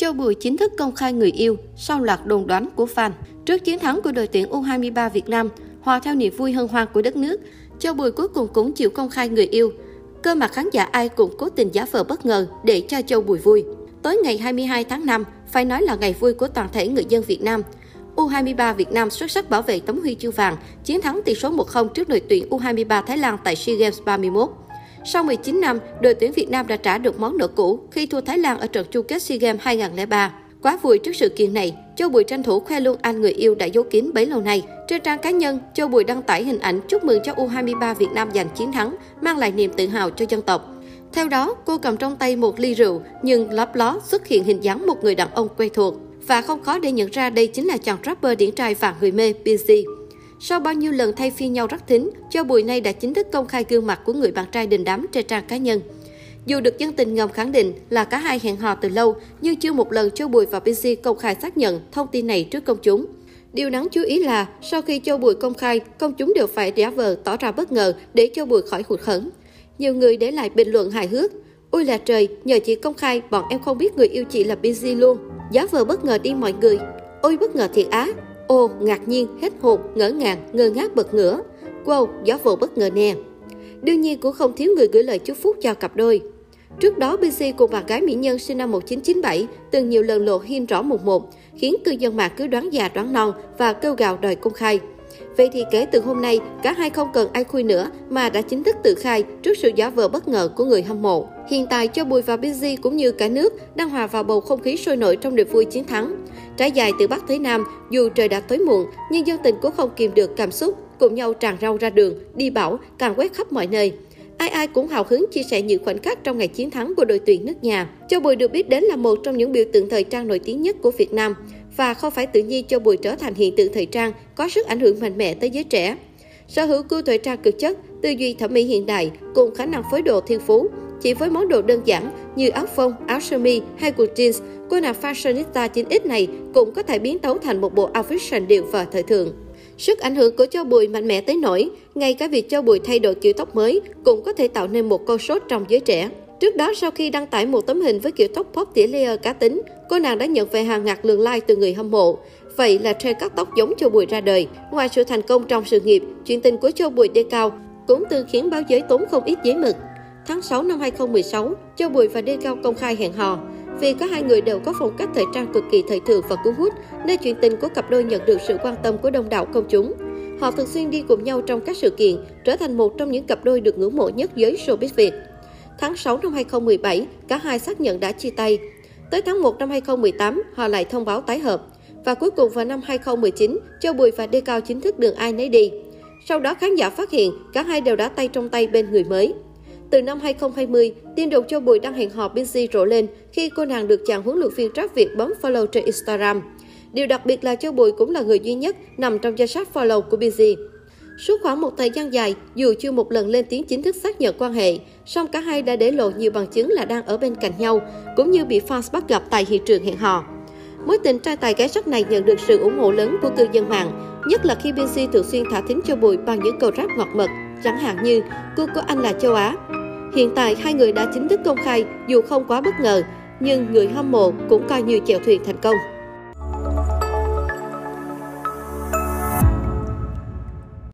Châu Bùi chính thức công khai người yêu sau loạt đồn đoán của fan. Trước chiến thắng của đội tuyển U23 Việt Nam, hòa theo niềm vui hân hoan của đất nước, Châu Bùi cuối cùng cũng chịu công khai người yêu. Cơ mặt khán giả ai cũng cố tình giả vờ bất ngờ để cho Châu Bùi vui. Tối ngày 22 tháng 5, phải nói là ngày vui của toàn thể người dân Việt Nam. U23 Việt Nam xuất sắc bảo vệ tấm huy chương vàng, chiến thắng tỷ số 1-0 trước đội tuyển U23 Thái Lan tại SEA Games 31. Sau 19 năm, đội tuyển Việt Nam đã trả được món nợ cũ khi thua Thái Lan ở trận chung kết SEA Games 2003. Quá vui trước sự kiện này, Châu Bùi tranh thủ khoe luôn anh người yêu đã giấu kín bấy lâu nay. Trên trang cá nhân, Châu Bùi đăng tải hình ảnh chúc mừng cho U23 Việt Nam giành chiến thắng, mang lại niềm tự hào cho dân tộc. Theo đó, cô cầm trong tay một ly rượu, nhưng lóp ló xuất hiện hình dáng một người đàn ông quen thuộc. Và không khó để nhận ra đây chính là chàng rapper điển trai và người mê Busy. Sau bao nhiêu lần thay phiên nhau rắc thính, Châu Bùi nay đã chính thức công khai gương mặt của người bạn trai đình đám trên trang cá nhân. Dù được dân tình ngầm khẳng định là cả hai hẹn hò từ lâu, nhưng chưa một lần Châu Bùi và Busy công khai xác nhận thông tin này trước công chúng. Điều đáng chú ý là, sau khi Châu Bùi công khai, công chúng đều phải giả vờ tỏ ra bất ngờ để Châu Bùi khỏi hụt hẫng. Nhiều người để lại bình luận hài hước. Ôi là trời, nhờ chị công khai, bọn em không biết người yêu chị là Busy luôn. Giả vờ bất ngờ đi mọi người. Ôi bất ngờ thiệt á. Ô, ngạc nhiên, hết hồn, ngỡ ngàng, ngơ ngác bật ngửa. Wow, gió vụ bất ngờ nè. Đương nhiên cũng không thiếu người gửi lời chúc phúc cho cặp đôi. Trước đó, BC cùng bạn gái mỹ nhân sinh năm 1997 từng nhiều lần lộ hiên rõ một một, khiến cư dân mạng cứ đoán già đoán non và kêu gào đòi công khai. Vậy thì kể từ hôm nay, cả hai không cần ai khui nữa mà đã chính thức tự khai trước sự giả vờ bất ngờ của người hâm mộ. Hiện tại, Cho Bùi và Busy cũng như cả nước đang hòa vào bầu không khí sôi nổi trong niềm vui chiến thắng. Trải dài từ Bắc tới Nam, dù trời đã tối muộn, nhưng dân tình cũng không kìm được cảm xúc, cùng nhau tràn rau ra đường, đi bão, càng quét khắp mọi nơi. Ai ai cũng hào hứng chia sẻ những khoảnh khắc trong ngày chiến thắng của đội tuyển nước nhà. Châu Bùi được biết đến là một trong những biểu tượng thời trang nổi tiếng nhất của Việt Nam và không phải tự nhiên Châu Bùi trở thành hiện tượng thời trang có sức ảnh hưởng mạnh mẽ tới giới trẻ. Sở hữu cư thời trang cực chất, tư duy thẩm mỹ hiện đại cùng khả năng phối đồ thiên phú. Chỉ với món đồ đơn giản như áo phông, áo sơ mi hay quần jeans, cô nàng fashionista 9X này cũng có thể biến tấu thành một bộ outfit sành điệu và thời thượng. Sức ảnh hưởng của Châu Bùi mạnh mẽ tới nỗi, ngay cả việc Châu Bùi thay đổi kiểu tóc mới cũng có thể tạo nên một câu sốt trong giới trẻ. Trước đó, sau khi đăng tải một tấm hình với kiểu tóc pop tỉa layer cá tính, cô nàng đã nhận về hàng ngàn lượt like từ người hâm mộ. Vậy là trend cắt tóc giống Châu Bùi ra đời. Ngoài sự thành công trong sự nghiệp, chuyện tình của Châu Bùi Đê Cao cũng từng khiến báo giới tốn không ít giấy mực. Tháng 6 năm 2016, Châu Bùi và Đê Cao công khai hẹn hò. Vì có hai người đều có phong cách thời trang cực kỳ thời thượng và cuốn hút, nên chuyện tình của cặp đôi nhận được sự quan tâm của đông đảo công chúng. Họ thường xuyên đi cùng nhau trong các sự kiện, trở thành một trong những cặp đôi được ngưỡng mộ nhất giới showbiz Việt. Tháng 6 năm 2017, cả hai xác nhận đã chia tay. Tới tháng 1 năm 2018, họ lại thông báo tái hợp. Và cuối cùng vào năm 2019, Châu Bùi và Đê Cao chính thức đường ai nấy đi. Sau đó khán giả phát hiện cả hai đều đã tay trong tay bên người mới. Từ năm 2020, tin đồn Châu Bùi đang hẹn hò busy rộ lên khi cô nàng được chàng huấn luyện viên Trác Việt bấm follow trên Instagram. Điều đặc biệt là Châu Bùi cũng là người duy nhất nằm trong danh sách follow của Busy. Suốt khoảng một thời gian dài, dù chưa một lần lên tiếng chính thức xác nhận quan hệ, song cả hai đã để lộ nhiều bằng chứng là đang ở bên cạnh nhau, cũng như bị fans bắt gặp tại hiện trường hẹn hò. Mối tình trai tài gái sắc này nhận được sự ủng hộ lớn của cư dân mạng, nhất là khi Busy thường xuyên thả thính cho Bùi bằng những câu rap ngọt mật, chẳng hạn như cô của anh là châu Á. Hiện tại hai người đã chính thức công khai dù không quá bất ngờ, nhưng người hâm mộ cũng coi như chèo thuyền thành công.